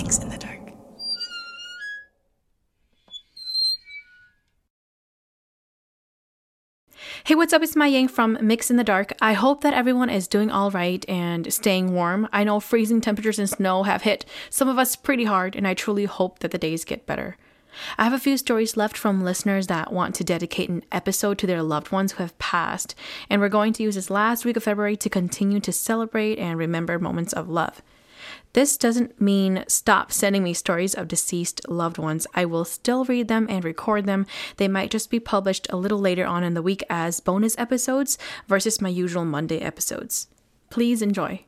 Mix in the Dark. Hey, what's up? It's Ma Yang from Mix in the Dark. I hope that everyone is doing all right and staying warm. I know freezing temperatures and snow have hit some of us pretty hard, and I truly hope that the days get better. I have a few stories left from listeners that want to dedicate an episode to their loved ones who have passed, and we're going to use this last week of February to continue to celebrate and remember moments of love. This doesn't mean stop sending me stories of deceased loved ones. I will still read them and record them. They might just be published a little later on in the week as bonus episodes versus my usual Monday episodes. Please enjoy.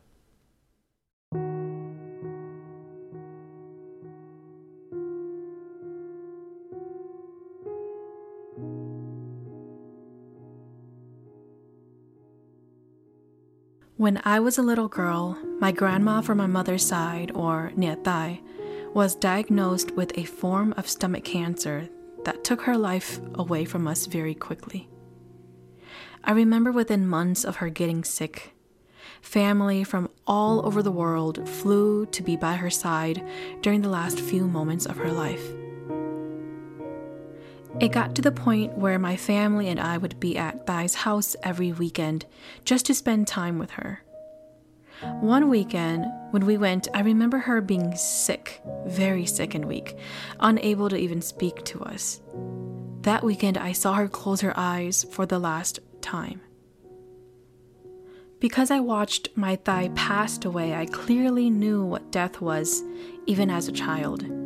When I was a little girl, my grandma from my mother's side, or Nietai, was diagnosed with a form of stomach cancer that took her life away from us very quickly. I remember within months of her getting sick, family from all over the world flew to be by her side during the last few moments of her life. It got to the point where my family and I would be at Tais's house every weekend just to spend time with her. One weekend, when we went, I remember her being sick, very sick and weak, unable to even speak to us. That weekend, I saw her close her eyes for the last time. Because I watched my Tais passed away, I clearly knew what death was, even as a child.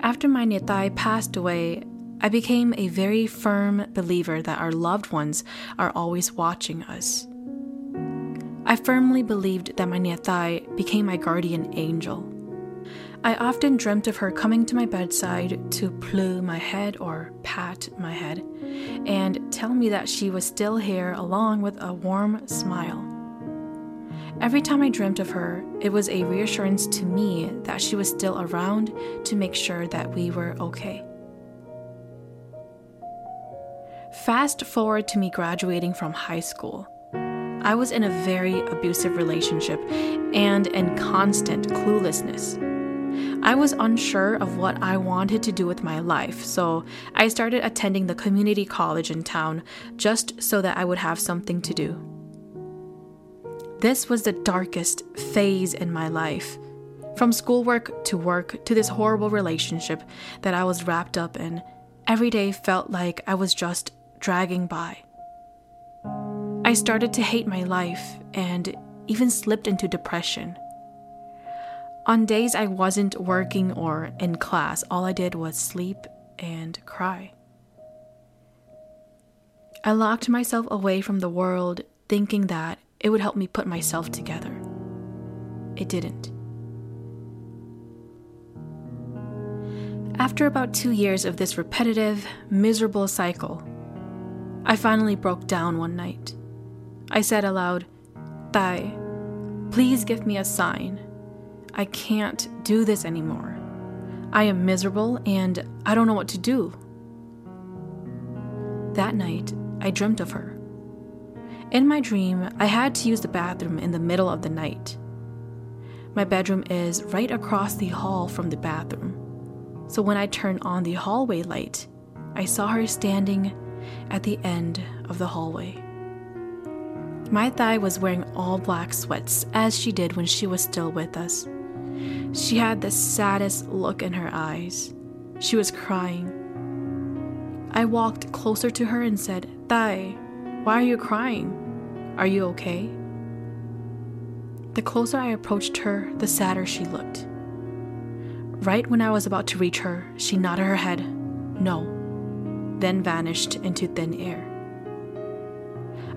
After my Nietai passed away, I became a very firm believer that our loved ones are always watching us. I firmly believed that my Nietai became my guardian angel. I often dreamt of her coming to my bedside to plue my head or pat my head and tell me that she was still here along with a warm smile. Every time I dreamt of her, it was a reassurance to me that she was still around to make sure that we were okay. Fast forward to me graduating from high school. I was in a very abusive relationship and in constant cluelessness. I was unsure of what I wanted to do with my life, so I started attending the community college in town just so that I would have something to do. This was the darkest phase in my life. From schoolwork to work to this horrible relationship that I was wrapped up in, every day felt like I was just dragging by. I started to hate my life and even slipped into depression. On days I wasn't working or in class, all I did was sleep and cry. I locked myself away from the world, thinking that it would help me put myself together. It didn't. After about two years of this repetitive, miserable cycle, I finally broke down one night. I said aloud, Tais, please give me a sign. I can't do this anymore. I am miserable and I don't know what to do. That night, I dreamt of her. In my dream, I had to use the bathroom in the middle of the night. My bedroom is right across the hall from the bathroom. So when I turned on the hallway light, I saw her standing at the end of the hallway. My Tais was wearing all black sweats as she did when she was still with us. She had the saddest look in her eyes. She was crying. I walked closer to her and said, Tais, why are you crying? Are you okay? The closer I approached her, the sadder she looked. Right when I was about to reach her, she nodded her head, no, then vanished into thin air.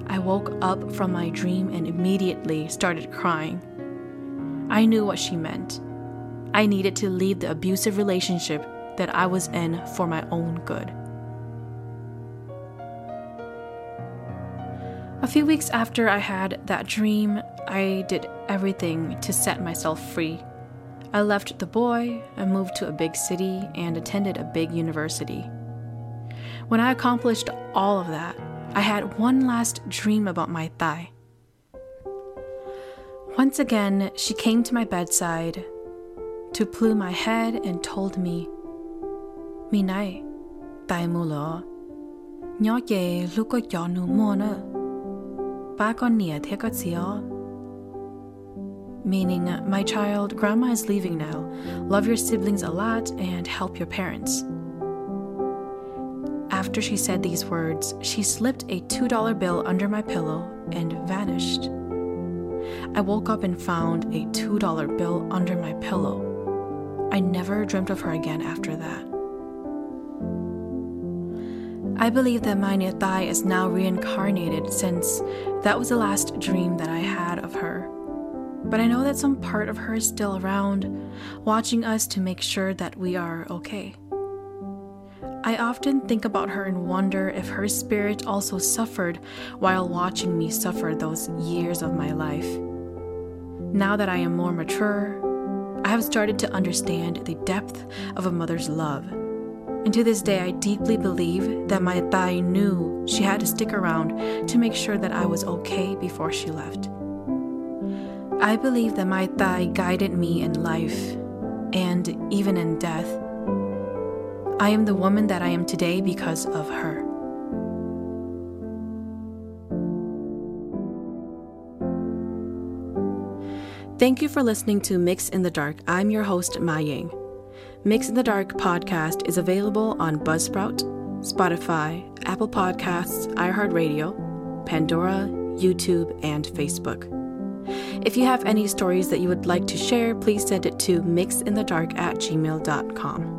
I woke up from my dream and immediately started crying. I knew what she meant. I needed to leave the abusive relationship that I was in for my own good. A few weeks after I had that dream, I did everything to set myself free. I left the boy, I moved to a big city, and attended a big university. When I accomplished all of that, I had one last dream about my Tais. Once again, she came to my bedside, to plume my head and told me, Minai, tai mulo, nhỏ ye luko yonu mona, ba con nia te Meaning, uh, my child, grandma is leaving now. Love your siblings a lot and help your parents. After she said these words, she slipped a $2 bill under my pillow and vanished. I woke up and found a $2 bill under my pillow. I never dreamt of her again after that. I believe that my Tais is now reincarnated since that was the last dream that I had of her. But I know that some part of her is still around, watching us to make sure that we are okay. I often think about her and wonder if her spirit also suffered while watching me suffer those years of my life. Now that I am more mature, I have started to understand the depth of a mother's love. And to this day, I deeply believe that my Tais knew she had to stick around to make sure that I was okay before she left. I believe that my Tais guided me in life and even in death. I am the woman that I am today because of her. Thank you for listening to Mix in the Dark. I'm your host, Ma Yang. Mix in the Dark podcast is available on Buzzsprout, Spotify, Apple Podcasts, iHeartRadio, Pandora, YouTube, and Facebook. If you have any stories that you would like to share, please send it to mixinthedark at gmail.com.